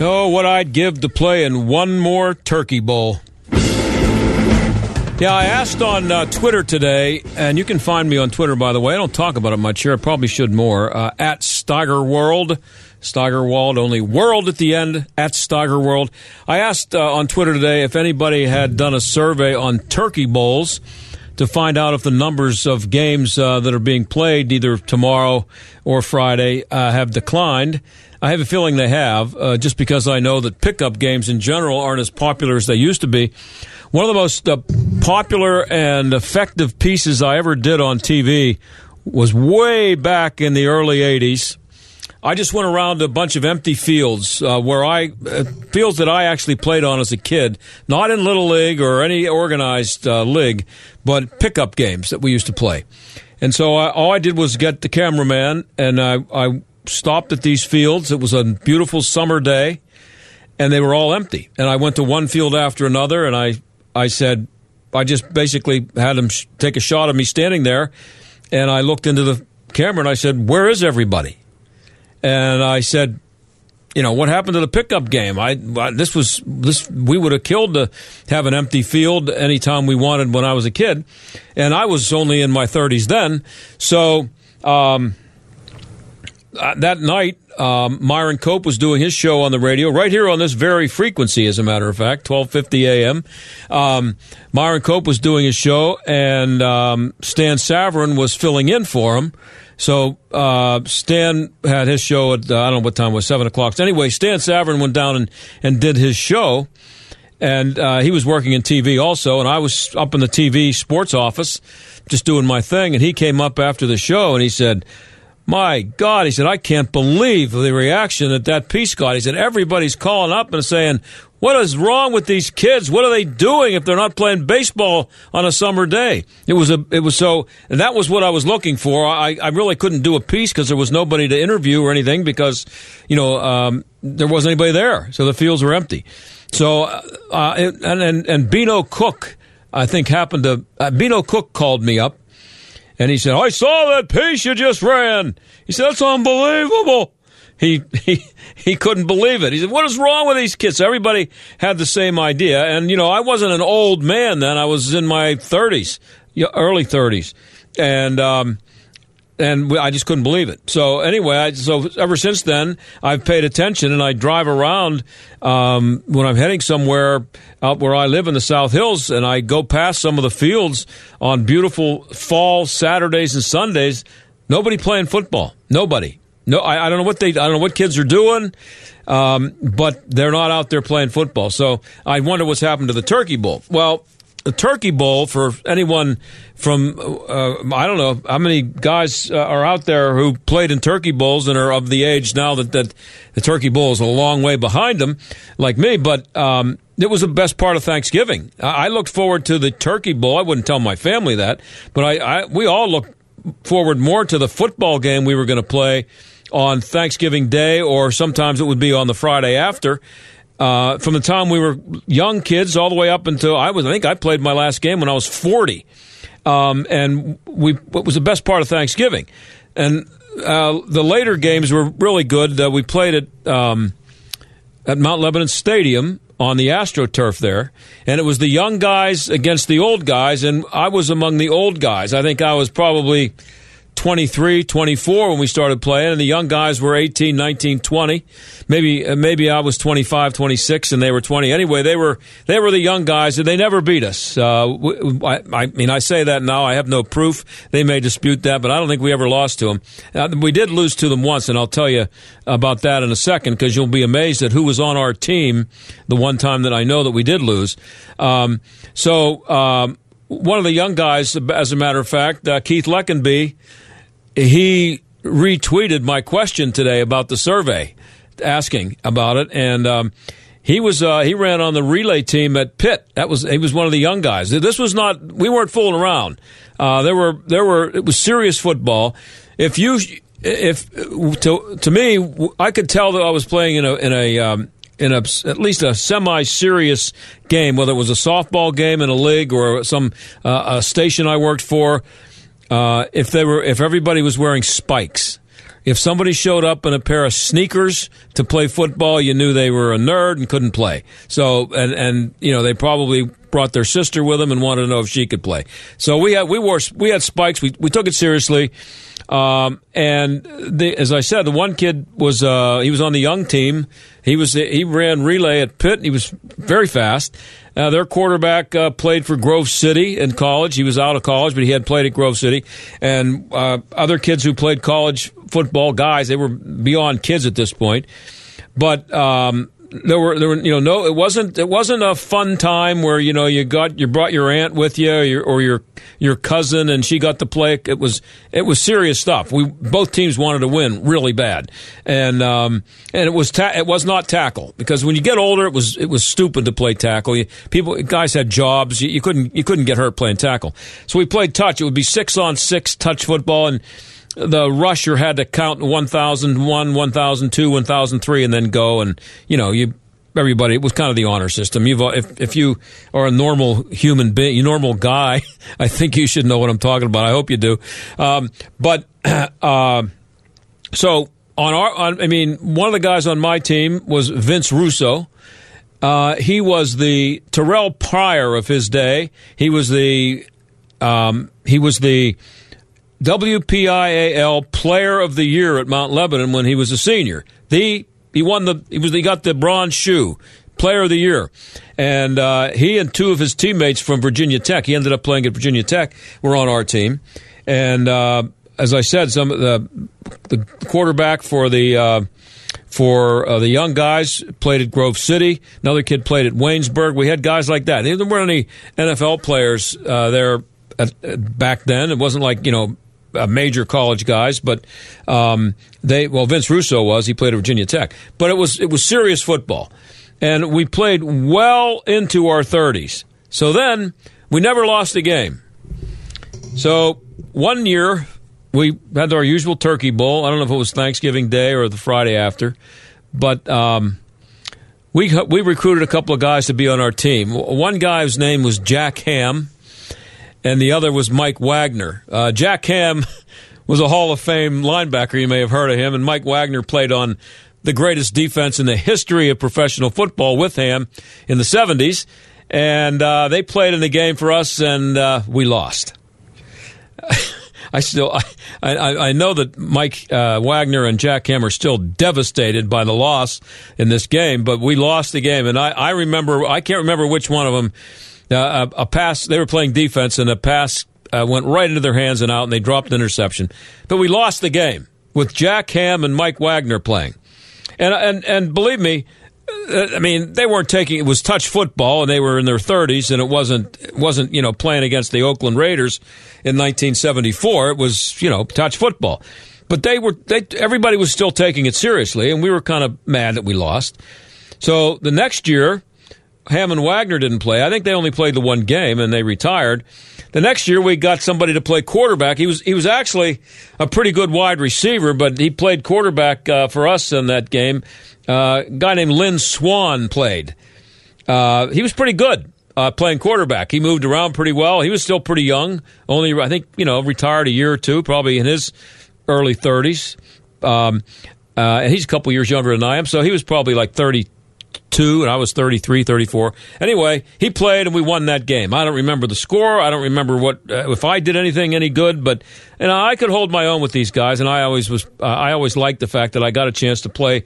Oh, what I'd give to play in one more Turkey Bowl. Yeah, I asked on uh, Twitter today, and you can find me on Twitter, by the way. I don't talk about it much here. I probably should more. Uh, at Steigerworld. Steigerwald, only world at the end, at Steigerworld. I asked uh, on Twitter today if anybody had done a survey on Turkey Bowls to find out if the numbers of games uh, that are being played either tomorrow or Friday uh, have declined. I have a feeling they have, uh, just because I know that pickup games in general aren't as popular as they used to be. One of the most uh, popular and effective pieces I ever did on TV was way back in the early 80s. I just went around a bunch of empty fields uh, where I uh, fields that I actually played on as a kid, not in little league or any organized uh, league, but pickup games that we used to play. And so I, all I did was get the cameraman and I, I stopped at these fields. It was a beautiful summer day, and they were all empty. And I went to one field after another, and I, I said, I just basically had them sh- take a shot of me standing there, and I looked into the camera and I said, "Where is everybody?" And I said, "You know what happened to the pickup game? I, I this was this we would have killed to have an empty field anytime we wanted when I was a kid, and I was only in my 30s then, so." Um, uh, that night, um, Myron Cope was doing his show on the radio right here on this very frequency. As a matter of fact, twelve fifty a.m. Um, Myron Cope was doing his show, and um, Stan Savran was filling in for him. So uh, Stan had his show at uh, I don't know what time it was seven o'clock. So anyway, Stan Savran went down and, and did his show, and uh, he was working in TV also, and I was up in the TV sports office just doing my thing, and he came up after the show and he said. My God, he said, I can't believe the reaction that that piece got. He said, everybody's calling up and saying, what is wrong with these kids? What are they doing if they're not playing baseball on a summer day? It was a, it was so, and that was what I was looking for. I, I really couldn't do a piece because there was nobody to interview or anything because, you know, um, there wasn't anybody there. So the fields were empty. So, uh, and, and, and Beano Cook, I think happened to, uh, Beano Cook called me up and he said, I saw that piece you just ran. He said, that's unbelievable. He, he, he couldn't believe it. He said, what is wrong with these kids? Everybody had the same idea. And, you know, I wasn't an old man then. I was in my 30s, early 30s. And, um, and I just couldn't believe it. So anyway, I, so ever since then, I've paid attention, and I drive around um, when I'm heading somewhere out where I live in the South Hills, and I go past some of the fields on beautiful fall Saturdays and Sundays. Nobody playing football. Nobody. No, I, I don't know what they. I don't know what kids are doing, um, but they're not out there playing football. So I wonder what's happened to the Turkey Bowl. Well, the Turkey Bowl for anyone from uh, I don't know how many guys uh, are out there who played in Turkey Bowls and are of the age now that, that the Turkey Bowl is a long way behind them, like me. But um, it was the best part of Thanksgiving. I, I looked forward to the Turkey Bowl. I wouldn't tell my family that, but I, I we all looked forward more to the football game we were going to play on Thanksgiving Day, or sometimes it would be on the Friday after uh, from the time we were young kids all the way up until I was. I think I played my last game when I was forty, um, and we it was the best part of Thanksgiving. And uh, the later games were really good. Uh, we played at um, at Mount Lebanon Stadium on the AstroTurf there, and it was the young guys against the old guys, and I was among the old guys. I think I was probably 23, 24 when we started playing, and the young guys were 18, 19, 20. Maybe uh, maybe I was 25, 26, and they were 20. Anyway, they were they were the young guys, and they never beat us. Uh, I, I, mean, I say that now. I have no proof. They may dispute that, but I don't think we ever lost to them. Uh, we did lose to them once, and I'll tell you about that in a second because you'll be amazed at who was on our team the one time that I know that we did lose. Um, so. Um, one of the young guys, as a matter of fact, uh, Keith Leckenby, he retweeted my question today about the survey, asking about it, and um, he was uh, he ran on the relay team at Pitt. That was he was one of the young guys. This was not we weren't fooling around. Uh, there were there were it was serious football. If you if to to me, I could tell that I was playing in a in a um, in a, at least a semi-serious game, whether it was a softball game in a league or some uh, a station I worked for. Uh, if they were, if everybody was wearing spikes, if somebody showed up in a pair of sneakers to play football, you knew they were a nerd and couldn't play. So, and and you know they probably brought their sister with them and wanted to know if she could play. So we had we wore we had spikes. We we took it seriously. Um, and the, as I said, the one kid was uh, he was on the young team. He was he ran relay at Pitt. He was very fast. Uh, their quarterback uh, played for Grove City in college. He was out of college, but he had played at Grove City. And uh, other kids who played college football, guys, they were beyond kids at this point. But um, there were there were you know no it wasn't it wasn't a fun time where you know you got you brought your aunt with you or your, or your your cousin and she got to play. It was it was serious stuff. We both teams wanted to win really bad. And um, and it was ta- it was not tackle because when you get older it was it was stupid to play tackle. You, people guys had jobs. You, you couldn't you couldn't get hurt playing tackle. So we played touch. It would be six on six touch football and the rusher had to count 1001, 1002, 1003 and then go and you know, you everybody it was kind of the honor system. You've if if you are a normal human being, a normal guy, I think you should know what I'm talking about. I hope you do. Um, but uh, so on our on, I mean, one of the guys on my team was Vince Russo. Uh, he was the Terrell Pryor of his day. He was the um, he was the WPIAL Player of the Year at Mount Lebanon when he was a senior. The he won the he was he got the bronze shoe. Player of the Year. And uh, he and two of his teammates from Virginia Tech, he ended up playing at Virginia Tech, were on our team. And uh, as I said, some the the quarterback for the uh, for uh, the young guys played at Grove City. Another kid played at Waynesburg. We had guys like that. There weren't any NFL players uh, there at, back then. It wasn't like you know major college guys, but um, they well Vince Russo was he played at Virginia Tech, but it was it was serious football, and we played well into our thirties. So then we never lost a game. So one year we had our usual turkey bowl. I don't know if it was Thanksgiving Day or the Friday after, but. Um, we, we recruited a couple of guys to be on our team. One guy's name was Jack Ham and the other was Mike Wagner. Uh, Jack Ham was a Hall of Fame linebacker. You may have heard of him. And Mike Wagner played on the greatest defense in the history of professional football with Ham in the 70s. And uh, they played in the game for us, and uh, we lost. I still, I, I, I, know that Mike uh, Wagner and Jack Ham are still devastated by the loss in this game, but we lost the game, and I, I remember, I can't remember which one of them a, a, pass. They were playing defense, and a pass uh, went right into their hands and out, and they dropped an interception. But we lost the game with Jack Ham and Mike Wagner playing. And and and believe me, uh, I mean they weren't taking it was touch football, and they were in their thirties, and it wasn't it wasn't you know playing against the Oakland Raiders in 1974. It was you know touch football. But they were they everybody was still taking it seriously, and we were kind of mad that we lost. So the next year, Ham and Wagner didn't play. I think they only played the one game and they retired. The next year we got somebody to play quarterback. He was he was actually a pretty good wide receiver, but he played quarterback uh, for us in that game. Uh, a guy named Lynn Swann played. Uh, he was pretty good uh, playing quarterback. He moved around pretty well. He was still pretty young. Only I think you know retired a year or two, probably in his early thirties. Um, uh, he's a couple years younger than I am, so he was probably like thirty two, and I was 33, 34. Anyway, he played, and we won that game. I don't remember the score. I don't remember what uh, if I did anything any good, but know, I could hold my own with these guys, and I always was. Uh, I always liked the fact that I got a chance to play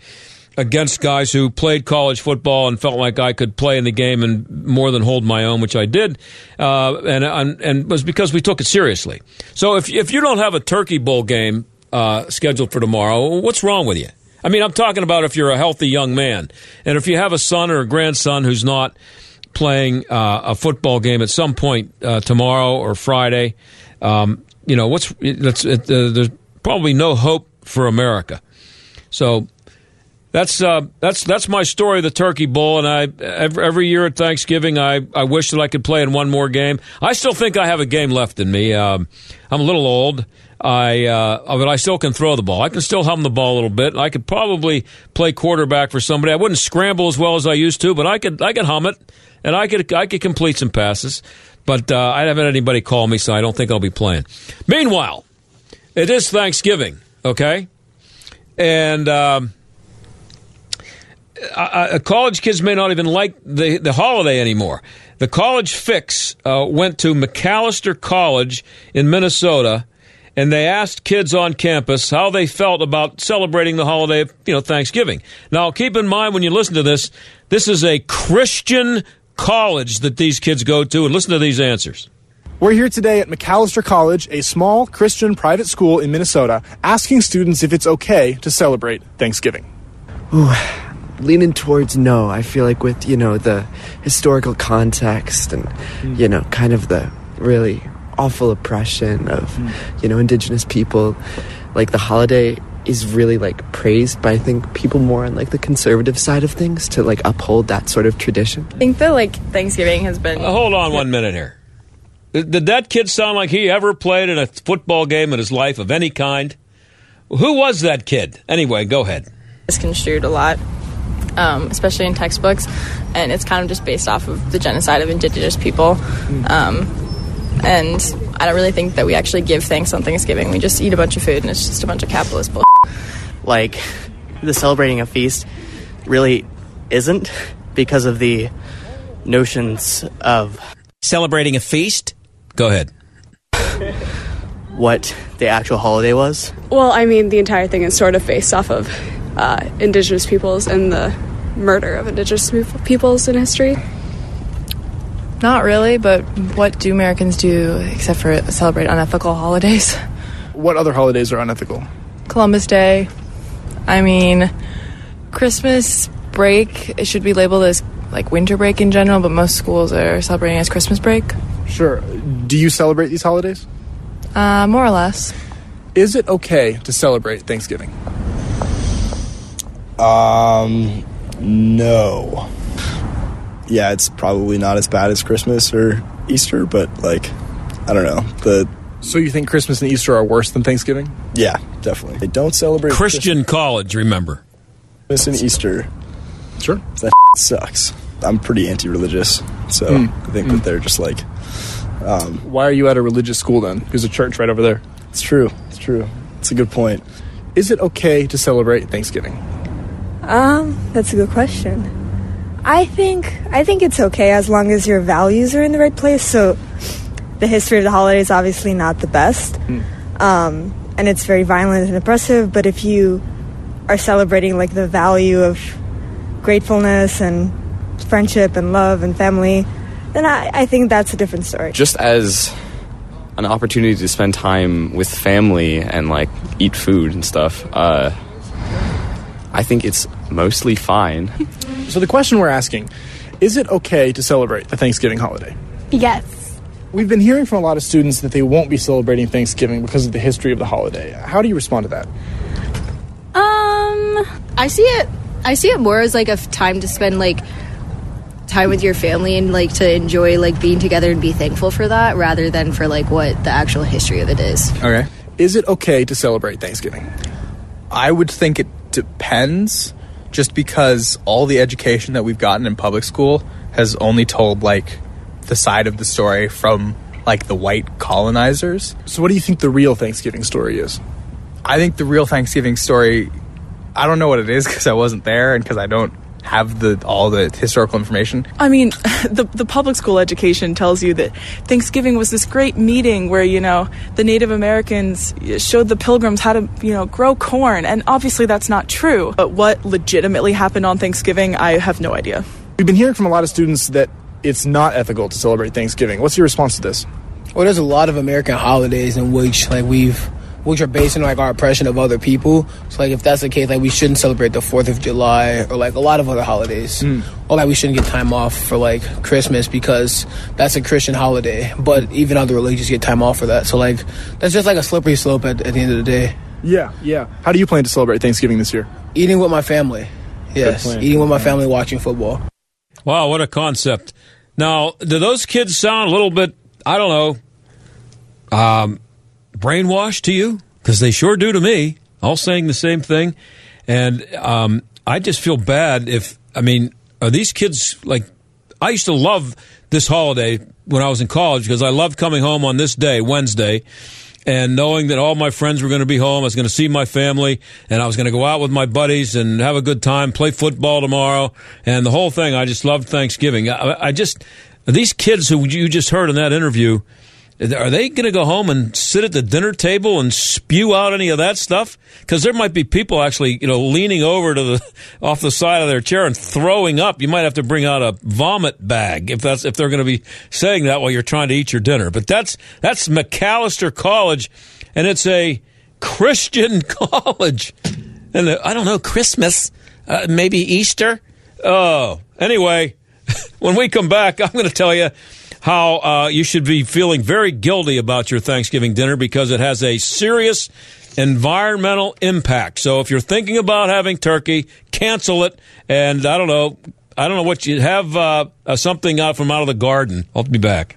against guys who played college football and felt like I could play in the game and more than hold my own, which I did, uh, and, and and was because we took it seriously. So if if you don't have a Turkey Bowl game uh, scheduled for tomorrow, what's wrong with you? I mean, I'm talking about if you're a healthy young man, and if you have a son or a grandson who's not playing uh, a football game at some point uh, tomorrow or Friday. Um, you know, what's uh, there's probably no hope for America. So that's uh, that's that's my story of the Turkey Bowl, and I every, every, year at Thanksgiving, I, I wish that I could play in one more game. I still think I have a game left in me. Um, I'm a little old. I uh, but I still can throw the ball. I can still hum the ball a little bit. I could probably play quarterback for somebody. I wouldn't scramble as well as I used to, but I could I could hum it, and I could I could complete some passes. But uh, I haven't had anybody call me, so I don't think I'll be playing. Meanwhile, it is Thanksgiving, okay, and. Um, uh, college kids may not even like the, the holiday anymore. The college fix uh, went to Macalester College in Minnesota and they asked kids on campus how they felt about celebrating the holiday of you know Thanksgiving. Now, keep in mind when you listen to this, this is a Christian college that these kids go to, and listen to these answers. We're here today at Macalester College, a small Christian private school in Minnesota, asking students if it's okay to celebrate Thanksgiving. Ooh, leaning towards no. I feel like with, you know, the historical context and, you know, kind of the really awful oppression of mm. you know indigenous people like the holiday is really like praised by I think people more on like the conservative side of things to like uphold that sort of tradition. I think that like Thanksgiving has been. Uh, hold on one minute here. Did that kid sound like he ever played in a football game in his life of any kind? Who was that kid? Anyway, go ahead. It's construed a lot, um, especially in textbooks, and it's kind of just based off of the genocide of indigenous people. Mm. Um, and I don't really think that we actually give thanks on Thanksgiving. We just eat a bunch of food, and it's just a bunch of capitalist bull. Like, the celebrating a feast really isn't because of the notions of celebrating a feast. Go ahead. what the actual holiday was. Well, I mean, the entire thing is sort of based off of uh, indigenous peoples and the murder of indigenous peoples in history. Not really, but what do Americans do except for celebrate unethical holidays? What other holidays are unethical? Columbus Day. I mean, Christmas break, it should be labeled as like winter break in general, but most schools are celebrating as Christmas break. Sure. Do you celebrate these holidays? Uh, more or less. Is it okay to celebrate Thanksgiving? Um, no yeah, it's probably not as bad as Christmas or Easter, but like, I don't know. The so you think Christmas and Easter are worse than Thanksgiving? Yeah, definitely. They don't celebrate Christian Christmas. college. Remember, Christmas and Easter. Sure, that sucks. I'm pretty anti-religious, so mm. I think mm. that they're just like. Um, Why are you at a religious school then? There's a church right over there. It's true. It's true. It's a good point. Is it okay to celebrate Thanksgiving? Um, that's a good question. I think I think it's okay as long as your values are in the right place. So the history of the holiday is obviously not the best, mm. um, and it's very violent and oppressive. But if you are celebrating like the value of gratefulness and friendship and love and family, then I, I think that's a different story. Just as an opportunity to spend time with family and like eat food and stuff. Uh, I think it's mostly fine. So the question we're asking is it okay to celebrate the Thanksgiving holiday? Yes. We've been hearing from a lot of students that they won't be celebrating Thanksgiving because of the history of the holiday. How do you respond to that? Um, I see it. I see it more as like a time to spend like time with your family and like to enjoy like being together and be thankful for that rather than for like what the actual history of it is. Okay. Is it okay to celebrate Thanksgiving? I would think it depends just because all the education that we've gotten in public school has only told like the side of the story from like the white colonizers. So what do you think the real Thanksgiving story is? I think the real Thanksgiving story I don't know what it is because I wasn't there and because I don't have the all the historical information. I mean, the the public school education tells you that Thanksgiving was this great meeting where you know the Native Americans showed the Pilgrims how to you know grow corn, and obviously that's not true. But what legitimately happened on Thanksgiving, I have no idea. We've been hearing from a lot of students that it's not ethical to celebrate Thanksgiving. What's your response to this? Well, there's a lot of American holidays in which like we've which are based on like our oppression of other people. So like if that's the case, like we shouldn't celebrate the Fourth of July or like a lot of other holidays, or like we shouldn't get time off for like Christmas because that's a Christian holiday. But even other religions get time off for that. So like that's just like a slippery slope at, at the end of the day. Yeah, yeah. How do you plan to celebrate Thanksgiving this year? Eating with my family. Yes, eating with my family, watching football. Wow, what a concept. Now, do those kids sound a little bit, I don't know, um, brainwashed to you? Because they sure do to me, all saying the same thing. And um, I just feel bad if, I mean, are these kids like, I used to love this holiday when I was in college because I loved coming home on this day, Wednesday, and knowing that all my friends were going to be home. I was going to see my family, and I was going to go out with my buddies and have a good time, play football tomorrow, and the whole thing. I just loved Thanksgiving. I, I just these kids who you just heard in that interview. Are they going to go home and sit at the dinner table and spew out any of that stuff? Because there might be people actually, you know, leaning over to the off the side of their chair and throwing up. You might have to bring out a vomit bag if that's if they're going to be saying that while you're trying to eat your dinner. But that's that's Macalester College, and it's a Christian college, and uh, I don't know Christmas, uh, maybe Easter. Oh, anyway, when we come back, I'm going to tell you how uh, you should be feeling very guilty about your Thanksgiving dinner because it has a serious environmental impact. So if you're thinking about having turkey, cancel it. And I don't know, I don't know what you have uh, uh, something out from out of the garden. I'll be back.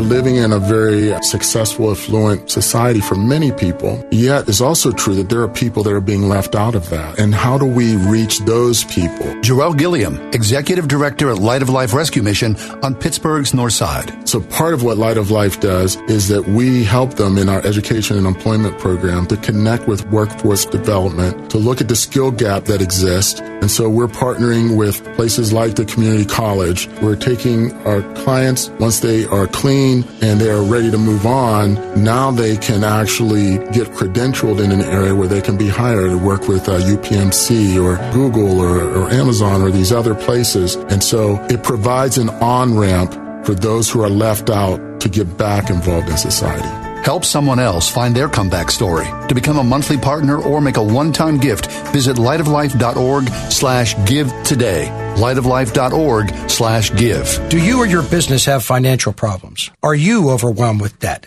We're living in a very successful, affluent society for many people. Yet it's also true that there are people that are being left out of that. And how do we reach those people? Joel Gilliam, Executive Director at Light of Life Rescue Mission on Pittsburgh's North Side. So part of what Light of Life does is that we help them in our education and employment program to connect with workforce development, to look at the skill gap that exists. And so we're partnering with places like the community college. We're taking our clients once they are clean and they are ready to move on. Now they can actually get credentialed in an area where they can be hired to work with uh, UPMC or Google or, or Amazon or these other places. And so it provides an on ramp for those who are left out to get back involved in society. Help someone else find their comeback story. To become a monthly partner or make a one-time gift, visit lightoflife.org slash give today. lightoflife.org slash give. Do you or your business have financial problems? Are you overwhelmed with debt?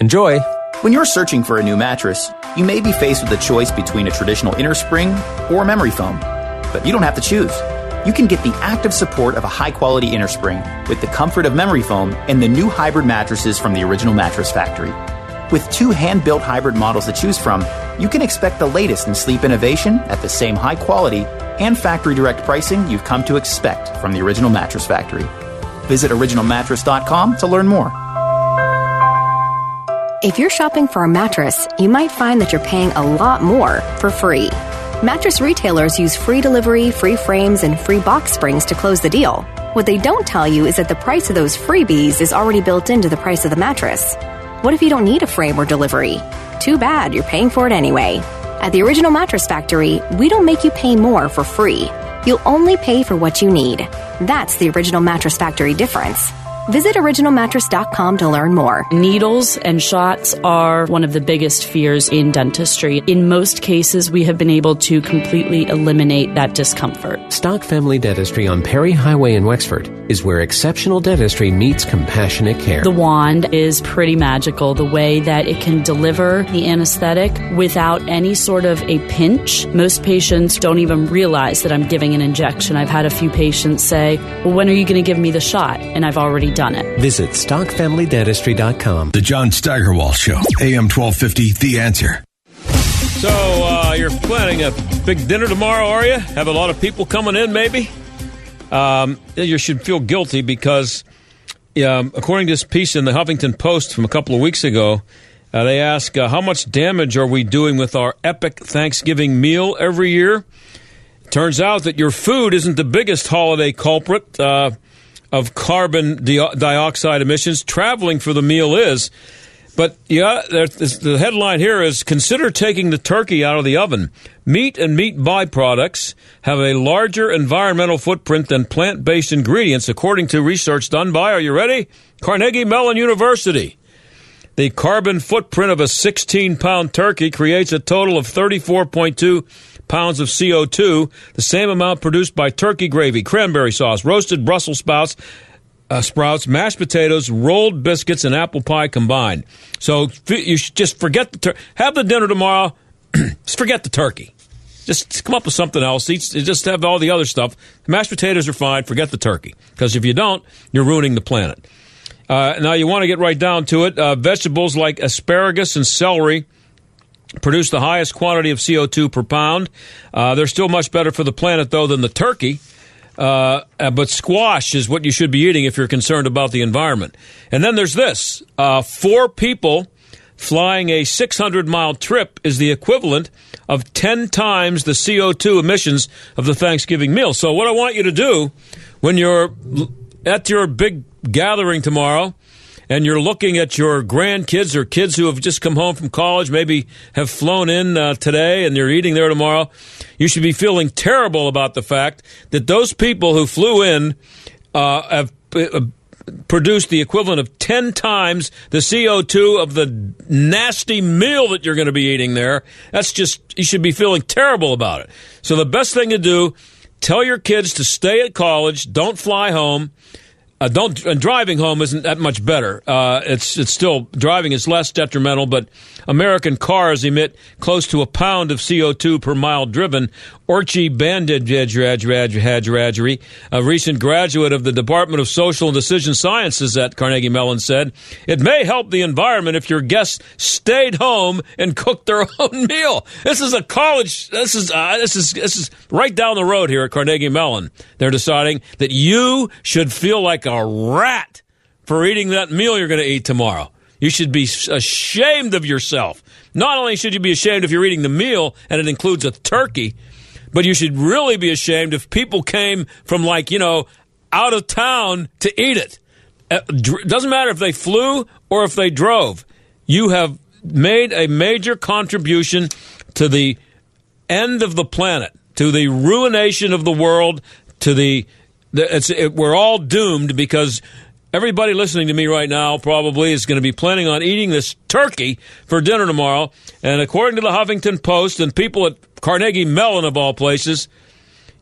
Enjoy. When you're searching for a new mattress, you may be faced with a choice between a traditional inner spring or memory foam. But you don't have to choose. You can get the active support of a high quality inner spring with the comfort of memory foam and the new hybrid mattresses from the original mattress factory. With two hand built hybrid models to choose from, you can expect the latest in sleep innovation at the same high quality and factory direct pricing you've come to expect from the original mattress factory. Visit originalmattress.com to learn more. If you're shopping for a mattress, you might find that you're paying a lot more for free. Mattress retailers use free delivery, free frames, and free box springs to close the deal. What they don't tell you is that the price of those freebies is already built into the price of the mattress. What if you don't need a frame or delivery? Too bad, you're paying for it anyway. At the Original Mattress Factory, we don't make you pay more for free. You'll only pay for what you need. That's the Original Mattress Factory difference. Visit originalmattress.com to learn more. Needles and shots are one of the biggest fears in dentistry. In most cases, we have been able to completely eliminate that discomfort. Stock Family Dentistry on Perry Highway in Wexford is where exceptional dentistry meets compassionate care. The wand is pretty magical the way that it can deliver the anesthetic without any sort of a pinch. Most patients don't even realize that I'm giving an injection. I've had a few patients say, Well, when are you going to give me the shot? And I've already done it. Visit stockfamilydentistry.com. The John Steigerwald Show, AM 1250, The Answer. So uh, you're planning a big dinner tomorrow, are you? Have a lot of people coming in, maybe. Um, you should feel guilty because, um, according to this piece in the Huffington Post from a couple of weeks ago, uh, they ask uh, how much damage are we doing with our epic Thanksgiving meal every year. Turns out that your food isn't the biggest holiday culprit uh, of carbon di- dioxide emissions. Traveling for the meal is. But yeah, the headline here is consider taking the turkey out of the oven. Meat and meat byproducts have a larger environmental footprint than plant based ingredients, according to research done by, are you ready? Carnegie Mellon University. The carbon footprint of a 16 pound turkey creates a total of 34.2 pounds of CO2, the same amount produced by turkey gravy, cranberry sauce, roasted Brussels sprouts, uh, sprouts, mashed potatoes, rolled biscuits, and apple pie combined. So you should just forget the tur- have the dinner tomorrow. just forget the turkey. Just come up with something else. Eat, just have all the other stuff. Mashed potatoes are fine. Forget the turkey because if you don't, you're ruining the planet. Uh, now you want to get right down to it. Uh, vegetables like asparagus and celery produce the highest quantity of CO2 per pound. Uh, they're still much better for the planet though than the turkey. Uh, uh, but squash is what you should be eating if you're concerned about the environment. And then there's this uh, four people flying a 600 mile trip is the equivalent of 10 times the CO2 emissions of the Thanksgiving meal. So, what I want you to do when you're at your big gathering tomorrow, and you're looking at your grandkids or kids who have just come home from college, maybe have flown in uh, today and you're eating there tomorrow, you should be feeling terrible about the fact that those people who flew in uh, have uh, produced the equivalent of 10 times the CO2 of the nasty meal that you're going to be eating there. That's just, you should be feeling terrible about it. So the best thing to do, tell your kids to stay at college, don't fly home. Uh, don't and driving home isn't that much better. Uh, it's it's still driving is less detrimental, but American cars emit close to a pound of CO two per mile driven. Orchi Bandage, a recent graduate of the Department of Social and Decision Sciences at Carnegie Mellon, said it may help the environment if your guests stayed home and cooked their own meal. This is a college. This is uh, this is this is right down the road here at Carnegie Mellon. They're deciding that you should feel like a rat for eating that meal you're going to eat tomorrow. You should be ashamed of yourself. Not only should you be ashamed if you're eating the meal and it includes a turkey, but you should really be ashamed if people came from, like, you know, out of town to eat it. Uh, it doesn't matter if they flew or if they drove. You have made a major contribution to the end of the planet, to the ruination of the world, to the it, we're all doomed because everybody listening to me right now probably is going to be planning on eating this turkey for dinner tomorrow. And according to the Huffington Post and people at Carnegie Mellon, of all places,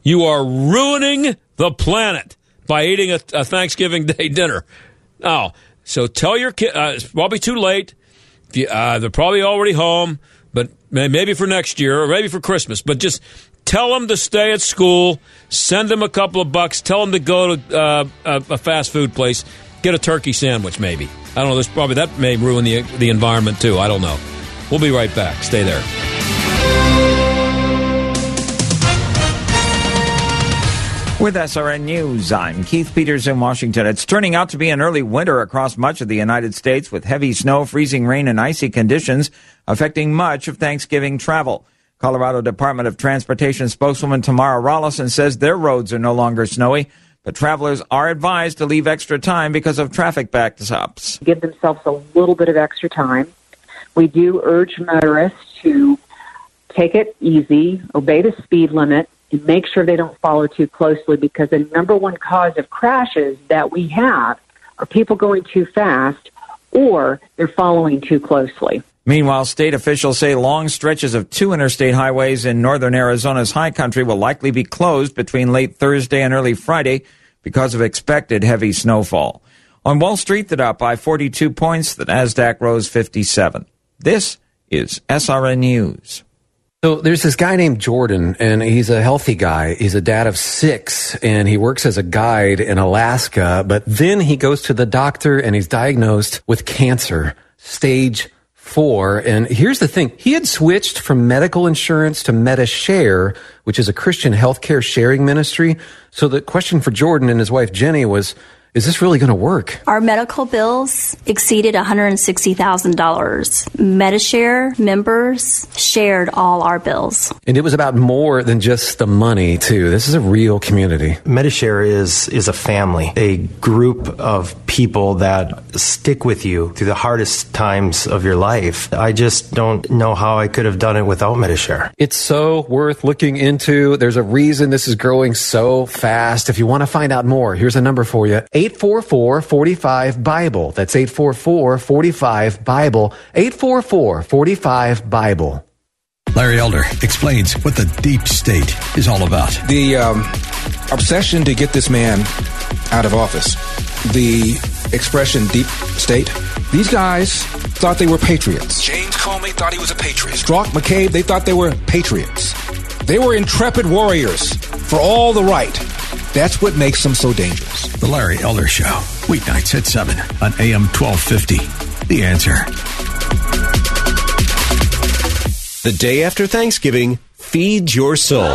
you are ruining the planet by eating a, a Thanksgiving Day dinner. Now, so tell your kid, uh, it's probably too late. Uh, they're probably already home, but maybe for next year or maybe for Christmas. But just Tell them to stay at school. Send them a couple of bucks. Tell them to go to uh, a fast food place. Get a turkey sandwich, maybe. I don't know. There's probably that may ruin the the environment too. I don't know. We'll be right back. Stay there. With SRN News, I'm Keith Peters in Washington. It's turning out to be an early winter across much of the United States with heavy snow, freezing rain, and icy conditions affecting much of Thanksgiving travel. Colorado Department of Transportation spokeswoman Tamara Rollison says their roads are no longer snowy, but travelers are advised to leave extra time because of traffic backups. Give themselves a little bit of extra time. We do urge motorists to take it easy, obey the speed limit, and make sure they don't follow too closely because the number one cause of crashes that we have are people going too fast or they're following too closely. Meanwhile, state officials say long stretches of two interstate highways in northern Arizona's high country will likely be closed between late Thursday and early Friday because of expected heavy snowfall. On Wall Street, the Dow by 42 points, the Nasdaq rose 57. This is SRN News. So there's this guy named Jordan, and he's a healthy guy. He's a dad of six, and he works as a guide in Alaska. But then he goes to the doctor, and he's diagnosed with cancer, stage four. And here's the thing. He had switched from medical insurance to MediShare, which is a Christian healthcare sharing ministry. So the question for Jordan and his wife Jenny was, is this really going to work? Our medical bills exceeded $160,000. MediShare members shared all our bills. And it was about more than just the money, too. This is a real community. MediShare is, is a family, a group of people that stick with you through the hardest times of your life. I just don't know how I could have done it without MediShare. It's so worth looking into. There's a reason this is growing so fast. If you want to find out more, here's a number for you 844 45 Bible. That's 844 45 Bible. 844 45 Bible. Larry Elder explains what the deep state is all about. The um, obsession to get this man out of office, the expression deep state, these guys thought they were patriots. James Comey thought he was a patriot. Strzok, McCabe, they thought they were patriots. They were intrepid warriors for all the right. That's what makes them so dangerous. The Larry Elder Show, weeknights at 7 on AM 1250. The answer. The day after Thanksgiving, feed your soul.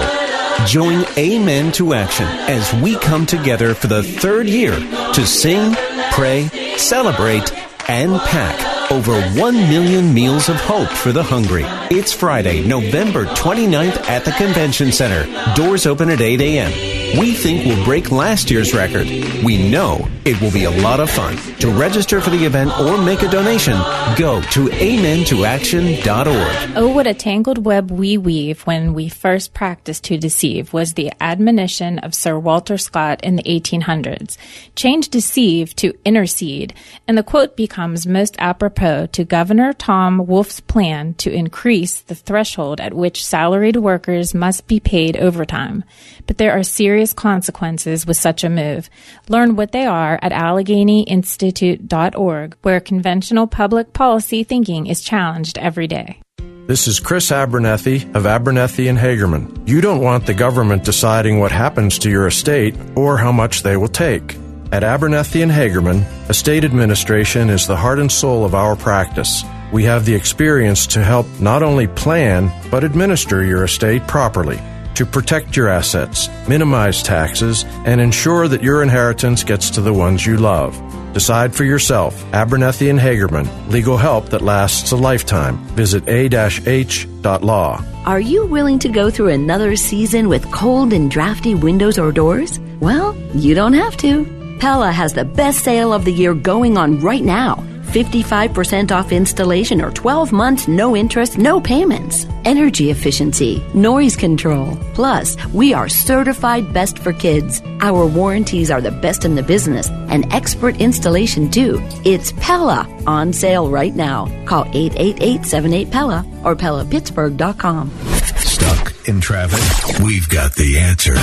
Join Amen to Action as we come together for the third year to sing, pray, celebrate, and pack over 1 million meals of hope for the hungry. It's Friday, November 29th at the Convention Center. Doors open at 8 a.m. We think we'll break last year's record. We know it will be a lot of fun. To register for the event or make a donation, go to amentoaction.org. Oh, what a tangled web we weave when we first practice to deceive was the admonition of Sir Walter Scott in the 1800s. Change deceive to intercede, and the quote becomes most apropos to Governor Tom Wolf's plan to increase the threshold at which salaried workers must be paid overtime. But there are serious consequences with such a move. Learn what they are at AlleghenyInstitute.org, where conventional public policy thinking is challenged every day. This is Chris Abernethy of Abernethy and Hagerman. You don't want the government deciding what happens to your estate or how much they will take. At Abernethy and Hagerman, estate administration is the heart and soul of our practice. We have the experience to help not only plan, but administer your estate properly to protect your assets, minimize taxes, and ensure that your inheritance gets to the ones you love. Decide for yourself. Abernethy and Hagerman. Legal help that lasts a lifetime. Visit a-h.law. Are you willing to go through another season with cold and drafty windows or doors? Well, you don't have to. Pella has the best sale of the year going on right now. 55% off installation or 12 months no interest, no payments. Energy efficiency, noise control. Plus, we are certified best for kids. Our warranties are the best in the business and expert installation too. It's Pella on sale right now. Call 888-78-PELLA or PellaPittsburgh.com. Stuck in traffic? We've got the answer.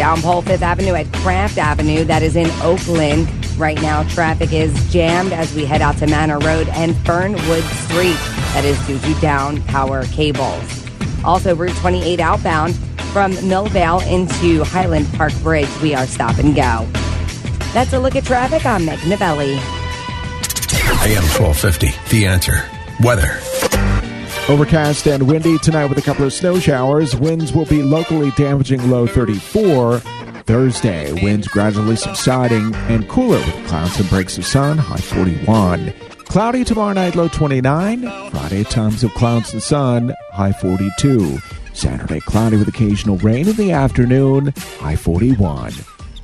Down Pole Fifth Avenue at Craft Avenue, that is in Oakland. Right now, traffic is jammed as we head out to Manor Road and Fernwood Street. That is due to down power cables. Also, Route 28 outbound from Millvale into Highland Park Bridge. We are stop and go. That's a look at traffic. I'm Meg Novelli. AM 1250. The answer. Weather. Overcast and windy tonight with a couple of snow showers. Winds will be locally damaging low 34. Thursday, winds gradually subsiding and cooler with clouds and breaks of sun, high 41. Cloudy tomorrow night, low 29. Friday, times of clouds and sun, high 42. Saturday, cloudy with occasional rain in the afternoon, high 41.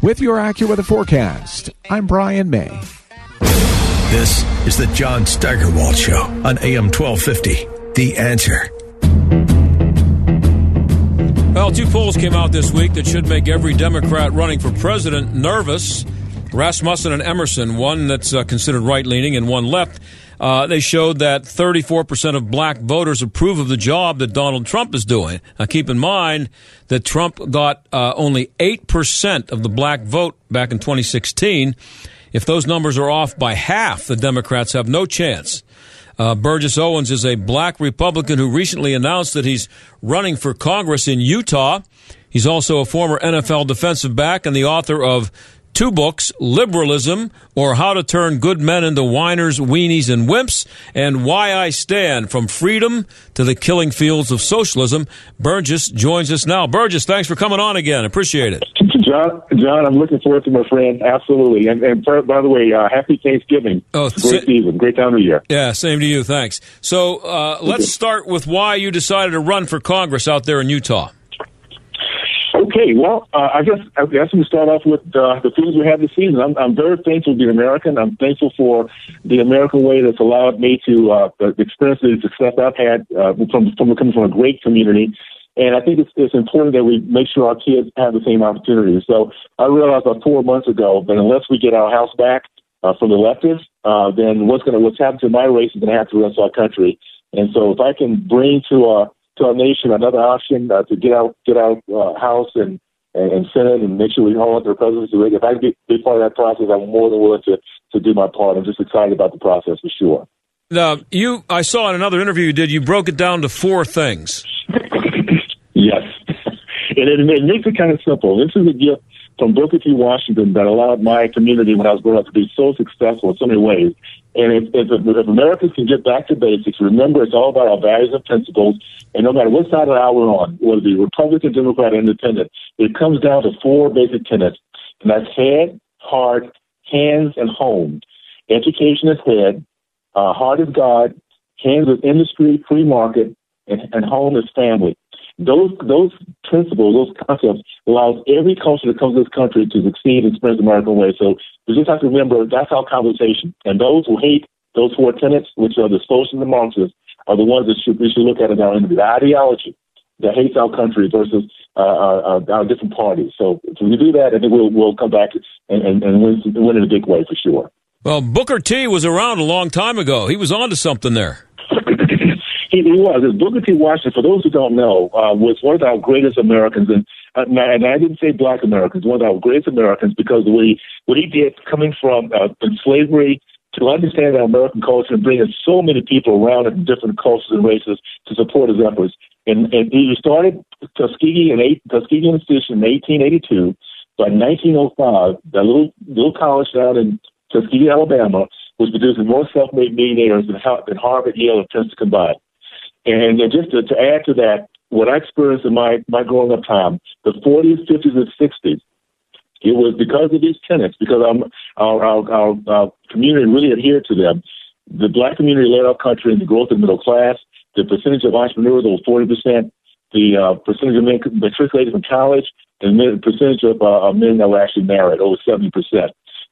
With your AccuWeather forecast, I'm Brian May. This is the John Steigerwald Show on AM 1250. The answer. Well, two polls came out this week that should make every Democrat running for president nervous. Rasmussen and Emerson, one that's uh, considered right leaning and one left, uh, they showed that 34% of black voters approve of the job that Donald Trump is doing. Now, keep in mind that Trump got uh, only 8% of the black vote back in 2016. If those numbers are off by half, the Democrats have no chance. Uh, Burgess Owens is a black Republican who recently announced that he's running for Congress in Utah. He's also a former NFL defensive back and the author of two books Liberalism, or How to Turn Good Men into Whiners, Weenies, and Wimps, and Why I Stand From Freedom to the Killing Fields of Socialism. Burgess joins us now. Burgess, thanks for coming on again. Appreciate it. John, John, I'm looking forward to my friend. Absolutely. And, and by the way, uh, happy Thanksgiving. Oh, great season. Great time of year. Yeah, same to you. Thanks. So uh, let's start with why you decided to run for Congress out there in Utah. Okay, well, uh, I guess I guess we start off with uh, the things we have this season. I'm, I'm very thankful to be an American. I'm thankful for the American way that's allowed me to uh, experience the success I've had uh, from from coming from a great community. And I think it's, it's important that we make sure our kids have the same opportunities. So I realized about four months ago that unless we get our house back uh, from the leftists, uh, then what's going to what's happened to my race is going to happen to the rest of our country. And so if I can bring to our to our nation another option uh, to get out get out uh, House and, and and Senate and make sure we hold on to the presidency. If I can be, be part of that process, I'm more than willing to to do my part. I'm just excited about the process for sure. Now, you, I saw in another interview you did, you broke it down to four things. yes, and it, it makes it kind of simple. This is a gift from Booker T. Washington that allowed my community when I was growing up to be so successful in so many ways. And if, if, if Americans can get back to basics, remember it's all about our values and principles. And no matter what side of the aisle we're on, whether it be Republican, Democrat, or Independent, it comes down to four basic tenets. And that's head, heart, hands, and home. Education is head, uh, heart is God, hands is industry, free market, and, and home is family. Those those principles, those concepts, allows every culture that comes to this country to succeed and spread the American way. So we just have to remember that's our conversation. And those who hate those four tenets, which are the socialists and the Marxists, are the ones that should, we should look at in our enemy. The ideology that hates our country versus uh, our, our, different parties. So if we do that, I think we'll, we'll come back and, and, and win, win in a big way for sure. Well, Booker T was around a long time ago. He was onto something there. He, he was. Booker T. Washington, for those who don't know, uh, was one of our greatest Americans, and uh, and I didn't say Black Americans, one of our greatest Americans, because what he what he did coming from uh, slavery to understand our American culture and bringing so many people around in different cultures and races to support his efforts. And, and he started Tuskegee in eight, Tuskegee Institution in 1882. By 1905, the little little college down in Tuskegee, Alabama, was producing more self-made millionaires than, than Harvard, Yale, and Princeton combined. And just to, to add to that, what I experienced in my, my growing up time, the 40s, 50s, and 60s, it was because of these tenants, because our, our, our, our community really adhered to them. The black community led our country in the growth of middle class. The percentage of entrepreneurs over 40%, the uh, percentage of men matriculated from college, and the percentage of uh, men that were actually married, over 70%.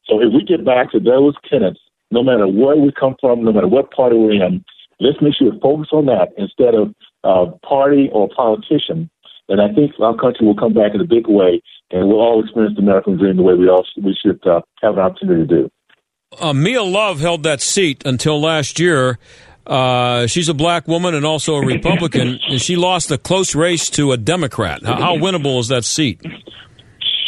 So if we get back to those tenants, no matter where we come from, no matter what party we're in, Let's make sure we focus on that instead of uh, party or politician. And I think our country will come back in a big way, and we'll all experience the American dream the way we all we should uh, have an opportunity to do. Uh, Mia Love held that seat until last year. Uh, she's a black woman and also a Republican, and she lost a close race to a Democrat. How, how winnable is that seat?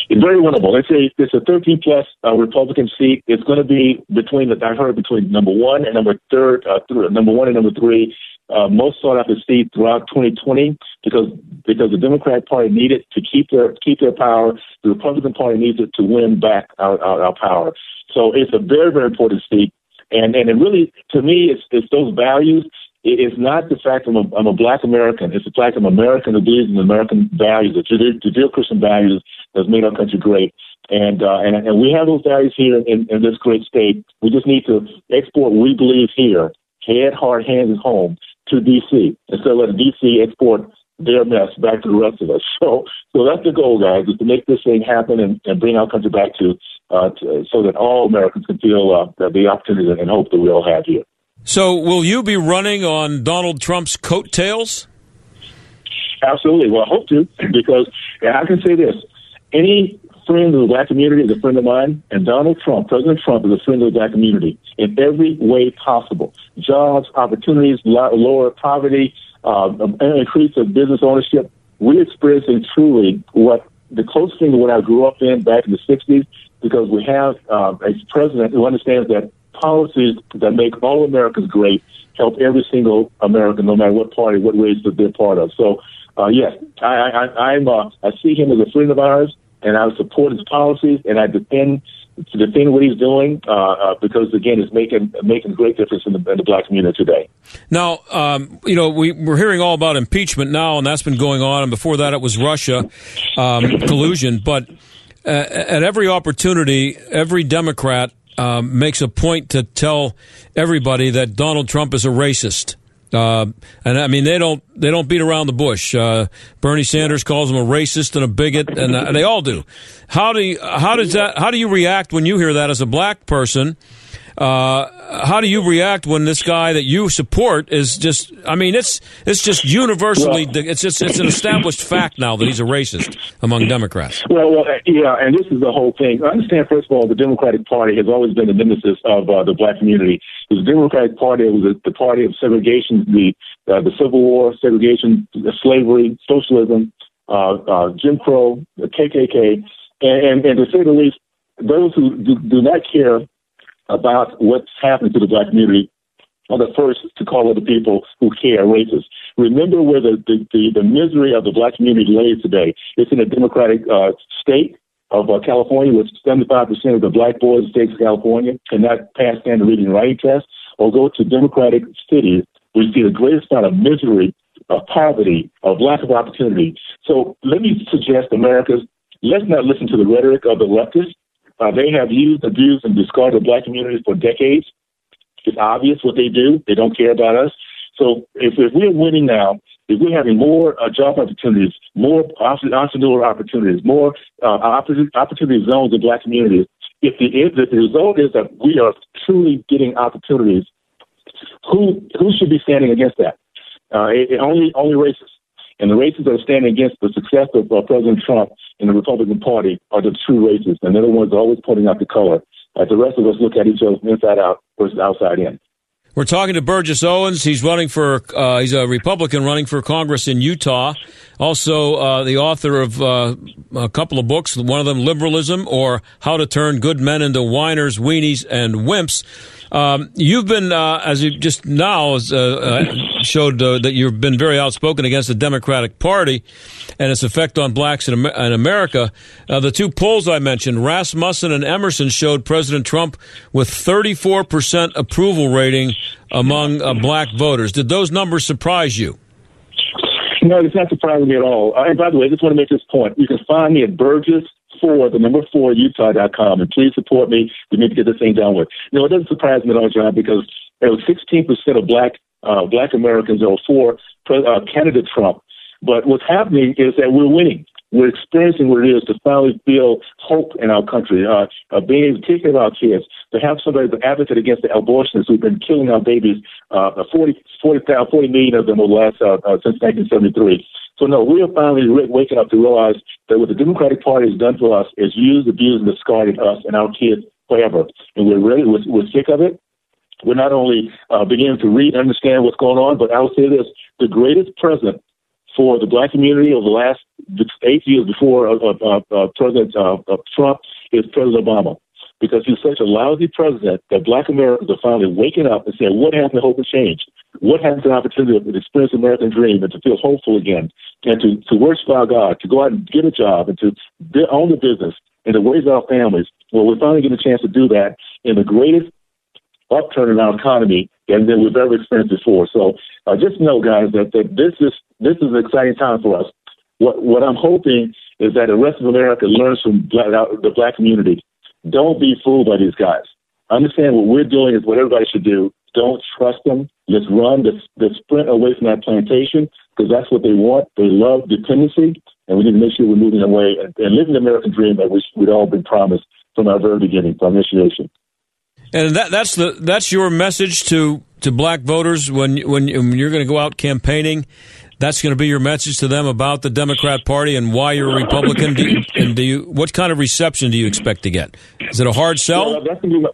It's very winnable. It's a it's a 13 plus uh, Republican seat. It's going to be between the I heard between number one and number third, uh, th- number one and number three. Uh, most sought after seat throughout 2020 because because the Democratic Party needed to keep their keep their power. The Republican Party needs it to win back our, our, our power. So it's a very very important seat, and and it really to me it's it's those values it is not the fact I'm a, I'm a black American. It's the fact I'm American who believes in American values, the Judeo Christian values that's made our country great. And, uh, and and we have those values here in, in this great state. We just need to export what we believe here, head, heart, hands, and home to D.C. instead of letting D.C. export their mess back to the rest of us. So, so that's the goal, guys, is to make this thing happen and, and bring our country back to, uh, to, so that all Americans can feel uh, the opportunity and hope that we all have here. So, will you be running on Donald Trump's coattails? Absolutely. Well, I hope to, because I can say this: any friend of the black community is a friend of mine, and Donald Trump, President Trump, is a friend of the black community in every way possible. Jobs, opportunities, lower poverty, uh, increase of business ownership. We're experiencing truly what the closest thing to what I grew up in back in the 60s because we have uh, a president who understands that policies that make all Americans great help every single American, no matter what party, what race that they're part of. So, uh, yes, I, I, I'm, uh, I see him as a friend of ours, and I support his policies, and I defend to defend what he's doing uh, uh, because again, it's making making a great difference in the, in the black community today. Now, um, you know, we, we're hearing all about impeachment now, and that's been going on. And before that, it was Russia um, collusion. But uh, at every opportunity, every Democrat um, makes a point to tell everybody that Donald Trump is a racist. Uh, and I mean, they don't they don't beat around the bush. Uh, Bernie Sanders calls him a racist and a bigot, and uh, they all do. How do you, how does that how do you react when you hear that as a black person? Uh, how do you react when this guy that you support is just? I mean, it's it's just universally. Well, it's just it's an established fact now that he's a racist among Democrats. Well, well, yeah, and this is the whole thing. I understand. First of all, the Democratic Party has always been the nemesis of uh, the black community. It was the Democratic Party. Was the, the party of segregation, the uh, the Civil War, segregation, slavery, socialism, uh, uh, Jim Crow, the KKK, and, and, and to say the least, those who do, do not care about what's happened to the black community are the first to call other people who care racist. Remember where the, the, the, the misery of the black community lays today. It's in a democratic uh, state of uh, California, with 75% of the black boys in the state of California cannot pass standard reading and writing tests, or go to democratic cities where you see the greatest amount of misery, of poverty, of lack of opportunity. So let me suggest, Americans, let's not listen to the rhetoric of the leftists uh, they have used, abused, and discarded black communities for decades. It's obvious what they do. They don't care about us. So if, if we're winning now, if we're having more uh, job opportunities, more entrepreneurial opportunities, more uh, opportunity zones in black communities, if the, if the result is that we are truly getting opportunities, who who should be standing against that? Uh, it, it only only racists. And the racists that are standing against the success of uh, President Trump and the Republican Party are the true racists, and they're the ones always pointing out the color. As the rest of us look at each other inside out versus outside in. We're talking to Burgess Owens. He's running for, uh, he's a Republican running for Congress in Utah. Also, uh, the author of uh, a couple of books, one of them, Liberalism or How to Turn Good Men into Whiners, Weenies, and Wimps. Um, you've been, uh, as you just now uh, uh, showed, uh, that you've been very outspoken against the Democratic Party and its effect on blacks in, in America. The two polls I mentioned, Rasmussen and Emerson, showed President Trump with 34% approval rating among black voters. Did those numbers surprise you? No, it's not surprising me at all. and by the way, I just want to make this point. You can find me at Burgess four, the number four, Utah.com, and please support me. We need to get this thing done with. You know, it doesn't surprise me at all, John, because there was 16% of black uh, black Americans are for uh, candidate Trump. But what's happening is that we're winning. We're experiencing what it is to finally feel hope in our country, uh, uh, being able to take care of our kids, to have somebody to advocate against the abortionists who've been killing our babies, uh, 40, 40, 40 million of them over the last, uh, uh, since 1973. So no, we are finally waking up to realize that what the Democratic Party has done for us is used, abused, and discarded us and our kids forever. And we're ready, we're, we're sick of it. We're not only uh, beginning to read and understand what's going on, but I'll say this, the greatest president for the black community over the last eight years before uh, uh, uh, President uh, uh, Trump is President Obama because he's such a lousy president that black Americans are finally waking up and saying, what happened to hope and change? What happened to the opportunity to experience the American dream and to feel hopeful again and to, to worship our God, to go out and get a job and to own the business and to raise our families? Well, we're finally getting a chance to do that in the greatest upturn in our economy than, than we've ever experienced before. So uh, just know, guys, that, that this is this is an exciting time for us. What what I'm hoping is that the rest of America learns from black, the black community. Don't be fooled by these guys. Understand what we're doing is what everybody should do. Don't trust them. Let's run the, the sprint away from that plantation because that's what they want. They love dependency, and we need to make sure we're moving away and, and living the American dream that we, we'd all been promised from our very beginning, from initiation. And that, that's the that's your message to, to black voters when when, when you're going to go out campaigning. That's going to be your message to them about the Democrat Party and why you're a Republican. Do you, and do you what kind of reception do you expect to get? Is it a hard sell? Well, that's my,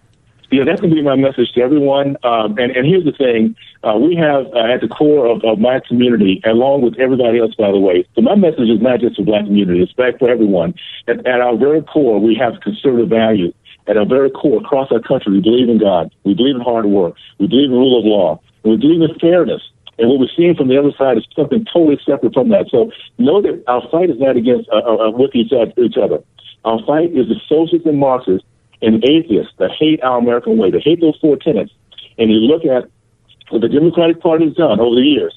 yeah, that's going to be my message to everyone. Um, and, and here's the thing: uh, we have uh, at the core of, of my community, along with everybody else, by the way. So my message is not just for black community; it's back for everyone. At, at our very core, we have conservative values at our very core, across our country, we believe in God. We believe in hard work. We believe in rule of law. We believe in fairness. And what we're seeing from the other side is something totally separate from that. So know that our fight is not against uh, uh, uh with each other, each other. Our fight is the socialists and Marxists and atheists that hate our American way, that hate those four tenets. And you look at what the Democratic Party has done over the years.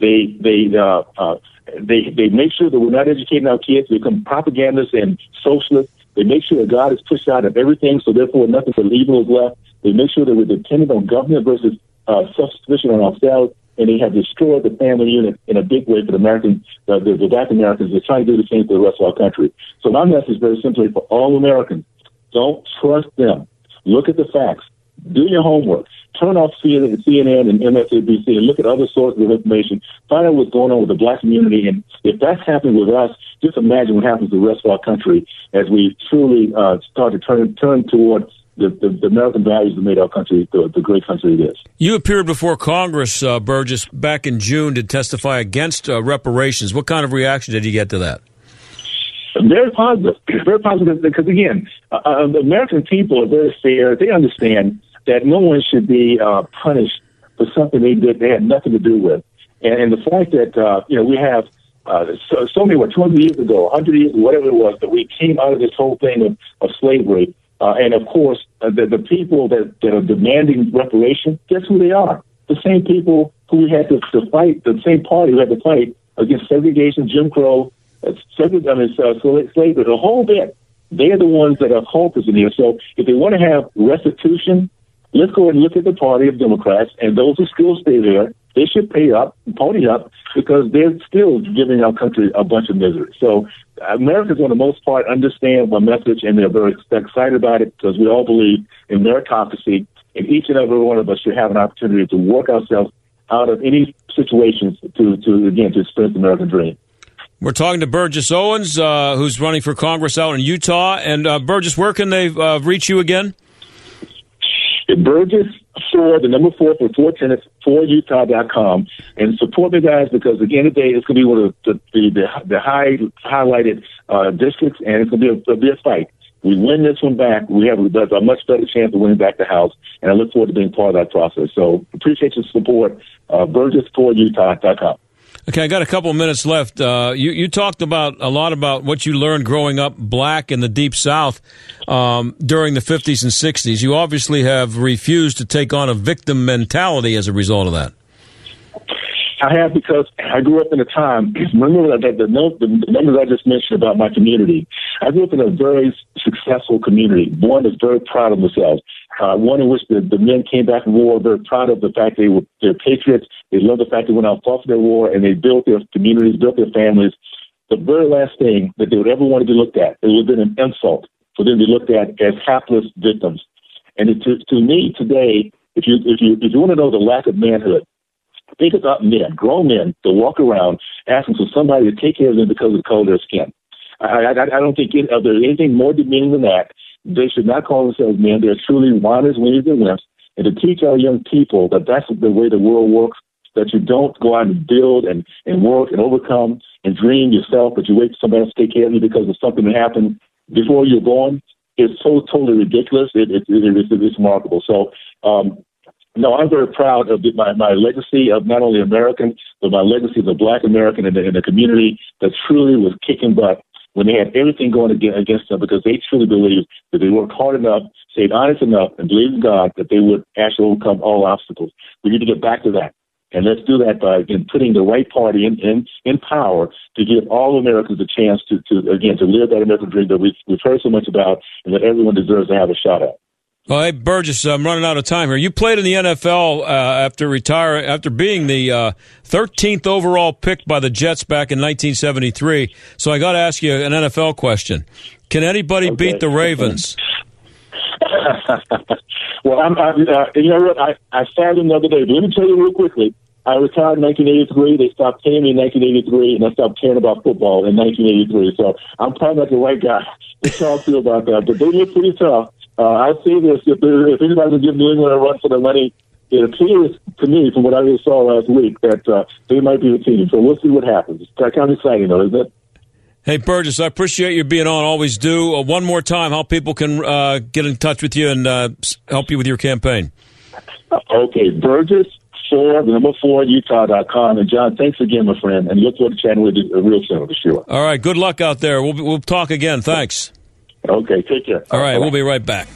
They they uh, uh, they they make sure that we're not educating our kids. They become propagandists and socialists they make sure that God is pushed out of everything, so therefore nothing but evil is left. They make sure that we're dependent on government versus uh, self-sufficient on ourselves, and they have destroyed the family unit in a big way for the American, uh, the, the black Americans. They're trying to do the same for the rest of our country. So my message very simply for all Americans, don't trust them. Look at the facts. Do your homework. Turn off CNN and MSNBC and look at other sources of information. Find out what's going on with the black community. And if that's happening with us, just imagine what happens to the rest of our country as we truly uh, start to turn turn toward the, the, the, American values that made our country the, the, great country it is. You appeared before Congress, uh, Burgess, back in June to testify against uh, reparations. What kind of reaction did you get to that? Very positive. Very positive because, again, uh, uh, the American people are very fair. They understand that no one should be uh, punished for something they did they had nothing to do with. And, and the fact that, uh, you know, we have – uh, so, so many, what, 20 years ago, 100 years, whatever it was, that we came out of this whole thing of, of slavery. Uh, and of course, uh, the, the people that, that are demanding reparation, guess who they are? The same people who we had to, to fight, the same party who had to fight against segregation, Jim Crow, uh, segregation, I mean, uh, slavery, the whole bit. They're the ones that are culprits in here. So if they want to have restitution, let's go and look at the party of Democrats and those who still stay there they should pay up, pony up, because they're still giving our country a bunch of misery. So Americans, for the most part, understand my message, and they're very excited about it because we all believe in meritocracy, and each and every one of us should have an opportunity to work ourselves out of any situations to, to again, to experience the American dream. We're talking to Burgess Owens, uh, who's running for Congress out in Utah. And uh, Burgess, where can they uh, reach you again? Burgess four, the number four for four tenants for Utah.com and support me guys because at the end of the day it's gonna be one of the the, the, the high highlighted uh, districts and it's gonna be a, it'll be a fight. We win this one back, we have a, much better chance of winning back the House, and I look forward to being part of that process. So appreciate your support. Uh, Burgess4Utah.com. Okay, I got a couple minutes left. Uh, you, you talked about a lot about what you learned growing up black in the Deep South um, during the 50s and 60s. You obviously have refused to take on a victim mentality as a result of that. I have because I grew up in a time. Remember that the, the, the numbers I just mentioned about my community. I grew up in a very successful community, one that's very proud of themselves. Uh, one in which the, the men came back from war very proud of the fact they were they're patriots. They love the fact they went out and fought for their war and they built their communities, built their families. The very last thing that they would ever want to be looked at, it would have been an insult for them to be looked at as hapless victims. And it, to, to me today, if you if you if you want to know the lack of manhood, think about men, grown men, to walk around asking for somebody to take care of them because of the color of their skin. I, I, I don't think it, uh, there's anything more demeaning than that. They should not call themselves men. They're truly whiners, weenies, and wimps. And to teach our young people that that's the way the world works, that you don't go out and build and, and work and overcome and dream yourself, but you wait for somebody else to take care of you because of something that happened before you're born, is so totally ridiculous. It, it, it, it, it's remarkable. So, um, no, I'm very proud of my, my legacy of not only American, but my legacy of the black American in the, in the community that truly was kicking butt when they had everything going against them because they truly believed that they worked hard enough, stayed honest enough, and believed in God that they would actually overcome all obstacles. We need to get back to that. And let's do that by again putting the right party in, in, in power to give all Americans a chance to, to again to live that American dream that we've, we've heard so much about and that everyone deserves to have a shot at. Well, hey Burgess, I'm running out of time here. You played in the NFL uh, after retire after being the uh, 13th overall pick by the Jets back in 1973. So I got to ask you an NFL question: Can anybody okay. beat the Ravens? well, I'm, I, uh, you know what? I, I started the other day. But let me tell you real quickly. I retired in 1983. They stopped paying me in 1983, and I stopped caring about football in 1983. So I'm probably not the right guy to talk to you about that. But they look pretty tough. Uh, I see this. If, if anybody can give New England a run for their money, it appears to me, from what I just saw last week, that uh, they might be the team. So we'll see what happens. It's kind of exciting, though, isn't it? Hey, Burgess, I appreciate you being on. Always do. Uh, one more time, how people can uh, get in touch with you and uh, help you with your campaign. Okay, Burgess four, the number four, Utah.com. And John, thanks again, my friend, and look forward to chatting with you real soon, for sure. All right, good luck out there. We'll, we'll talk again. Thanks. Okay, take care. All right, Bye-bye. we'll be right back.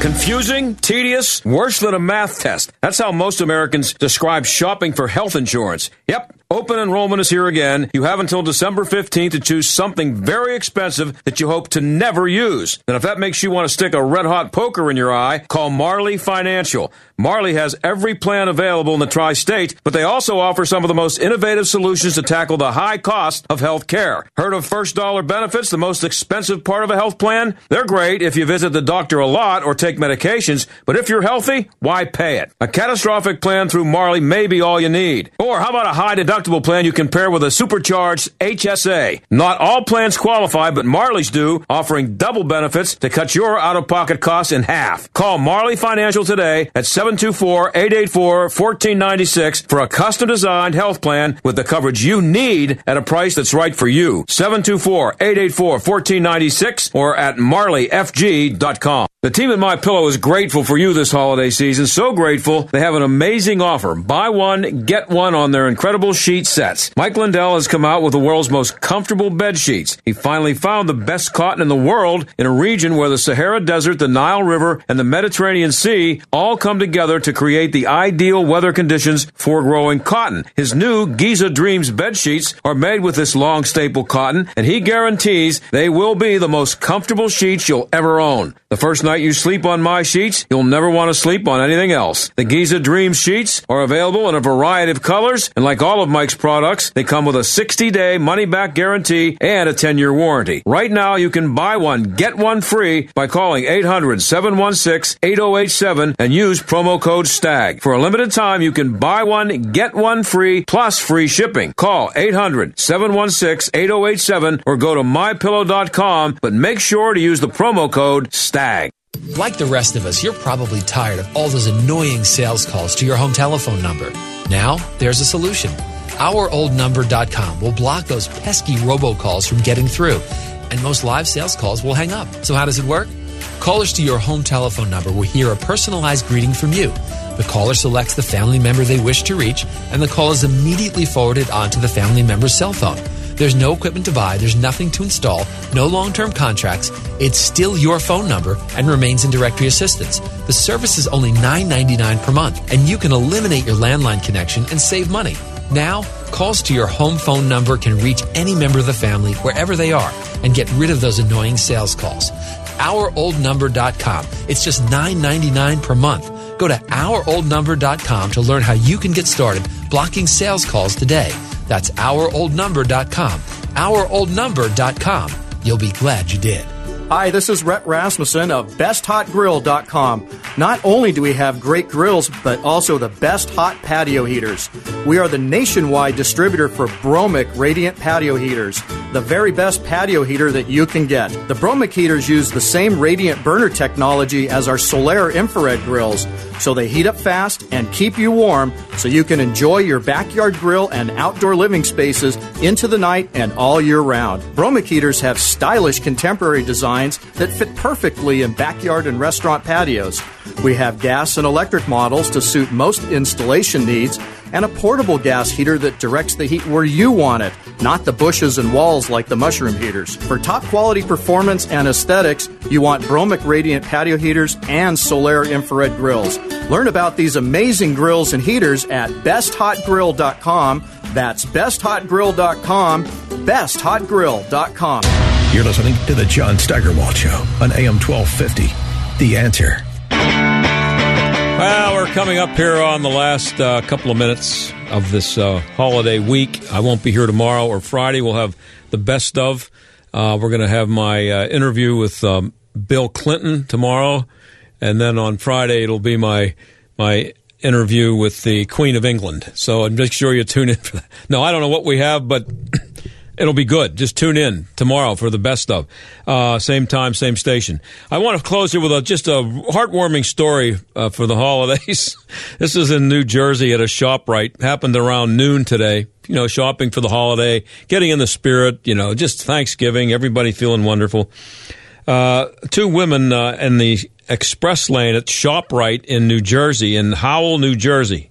Confusing, tedious, worse than a math test. That's how most Americans describe shopping for health insurance. Yep, Open enrollment is here again. You have until December 15th to choose something very expensive that you hope to never use. And if that makes you want to stick a red hot poker in your eye, call Marley Financial. Marley has every plan available in the tri state, but they also offer some of the most innovative solutions to tackle the high cost of health care. Heard of first dollar benefits, the most expensive part of a health plan? They're great if you visit the doctor a lot or take medications, but if you're healthy, why pay it? A catastrophic plan through Marley may be all you need. Or how about a high deductible plan you can pair with a supercharged HSA? Not all plans qualify, but Marley's do, offering double benefits to cut your out of pocket costs in half. Call Marley Financial today at 7 724-884-1496 for a custom designed health plan with the coverage you need at a price that's right for you. 724-884-1496 or at marleyfg.com. The team at My Pillow is grateful for you this holiday season. So grateful they have an amazing offer. Buy one, get one on their incredible sheet sets. Mike Lindell has come out with the world's most comfortable bed sheets. He finally found the best cotton in the world in a region where the Sahara Desert, the Nile River, and the Mediterranean Sea all come together to create the ideal weather conditions for growing cotton. His new Giza Dreams bed sheets are made with this long staple cotton, and he guarantees they will be the most comfortable sheets you'll ever own. The first night you sleep on my sheets, you'll never want to sleep on anything else. The Giza Dreams sheets are available in a variety of colors, and like all of Mike's products, they come with a 60 day money back guarantee and a 10 year warranty. Right now, you can buy one, get one free by calling 800 716 8087 and use promo code STAG. For a limited time, you can buy one, get one free, plus free shipping. Call 800 716 8087 or go to mypillow.com, but make sure to use the promo code STAG. Like the rest of us, you're probably tired of all those annoying sales calls to your home telephone number. Now, there's a solution. OurOldNumber.com will block those pesky robocalls from getting through, and most live sales calls will hang up. So, how does it work? Callers to your home telephone number will hear a personalized greeting from you. The caller selects the family member they wish to reach, and the call is immediately forwarded onto the family member's cell phone. There's no equipment to buy, there's nothing to install, no long term contracts. It's still your phone number and remains in directory assistance. The service is only $9.99 per month, and you can eliminate your landline connection and save money. Now, calls to your home phone number can reach any member of the family wherever they are and get rid of those annoying sales calls. OurOldNumber.com. It's just $9.99 per month. Go to OurOldNumber.com to learn how you can get started blocking sales calls today. That's ouroldnumber.com. Ouroldnumber.com. You'll be glad you did. Hi, this is Rhett Rasmussen of BestHotGrill.com. Not only do we have great grills, but also the best hot patio heaters. We are the nationwide distributor for Bromic Radiant Patio Heaters, the very best patio heater that you can get. The Bromic heaters use the same radiant burner technology as our Solaire infrared grills, so they heat up fast and keep you warm so you can enjoy your backyard grill and outdoor living spaces into the night and all year round. Bromic heaters have stylish contemporary designs that fit perfectly in backyard and restaurant patios. We have gas and electric models to suit most installation needs and a portable gas heater that directs the heat where you want it not the bushes and walls like the mushroom heaters. For top quality performance and aesthetics, you want Bromic Radiant patio heaters and Solaire infrared grills. Learn about these amazing grills and heaters at besthotgrill.com. That's besthotgrill.com, besthotgrill.com. You're listening to the John Steigerwald Show on AM 1250. The answer. Well, we're coming up here on the last uh, couple of minutes of this uh, holiday week. I won't be here tomorrow or Friday. We'll have the best of. Uh, we're going to have my uh, interview with um, Bill Clinton tomorrow, and then on Friday it'll be my my interview with the Queen of England. So make sure you tune in for that. No, I don't know what we have, but it'll be good. Just tune in tomorrow for the best of. Uh, same time, same station. I want to close here with a, just a heartwarming story uh, for the holidays. this is in New Jersey at a ShopRite. Happened around noon today. You know, shopping for the holiday, getting in the spirit. You know, just Thanksgiving. Everybody feeling wonderful. Uh, two women uh, in the express lane at ShopRite in New Jersey, in Howell, New Jersey.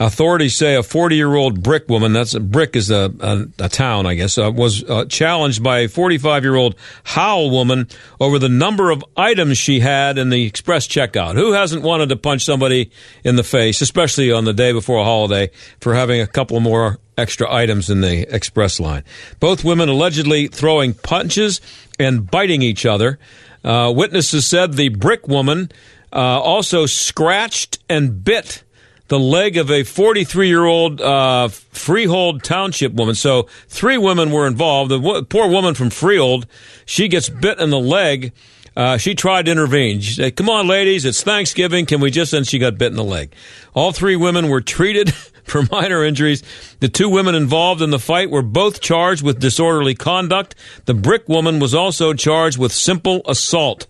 Authorities say a 40 year old Brick woman, that's a Brick is a, a, a town, I guess, uh, was uh, challenged by a 45 year old Howell woman over the number of items she had in the express checkout. Who hasn't wanted to punch somebody in the face, especially on the day before a holiday, for having a couple more extra items in the express line? Both women allegedly throwing punches and biting each other. Uh, witnesses said the Brick woman uh, also scratched and bit the leg of a 43 year old uh, Freehold Township woman. So three women were involved. The w- poor woman from Freehold, she gets bit in the leg. Uh, she tried to intervene. She said, "Come on, ladies, it's Thanksgiving. Can we just?" And she got bit in the leg. All three women were treated for minor injuries. The two women involved in the fight were both charged with disorderly conduct. The brick woman was also charged with simple assault.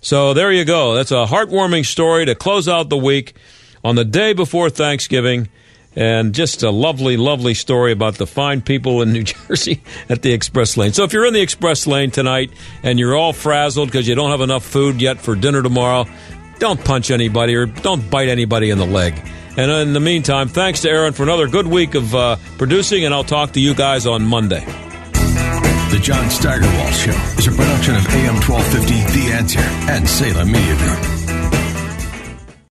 So there you go. That's a heartwarming story to close out the week on the day before Thanksgiving. And just a lovely, lovely story about the fine people in New Jersey at the Express Lane. So if you're in the Express Lane tonight and you're all frazzled because you don't have enough food yet for dinner tomorrow, don't punch anybody or don't bite anybody in the leg. And in the meantime, thanks to Aaron for another good week of uh, producing, and I'll talk to you guys on Monday. The John Steigerwald Show is a production of AM 1250 The Answer and Salem Media Group.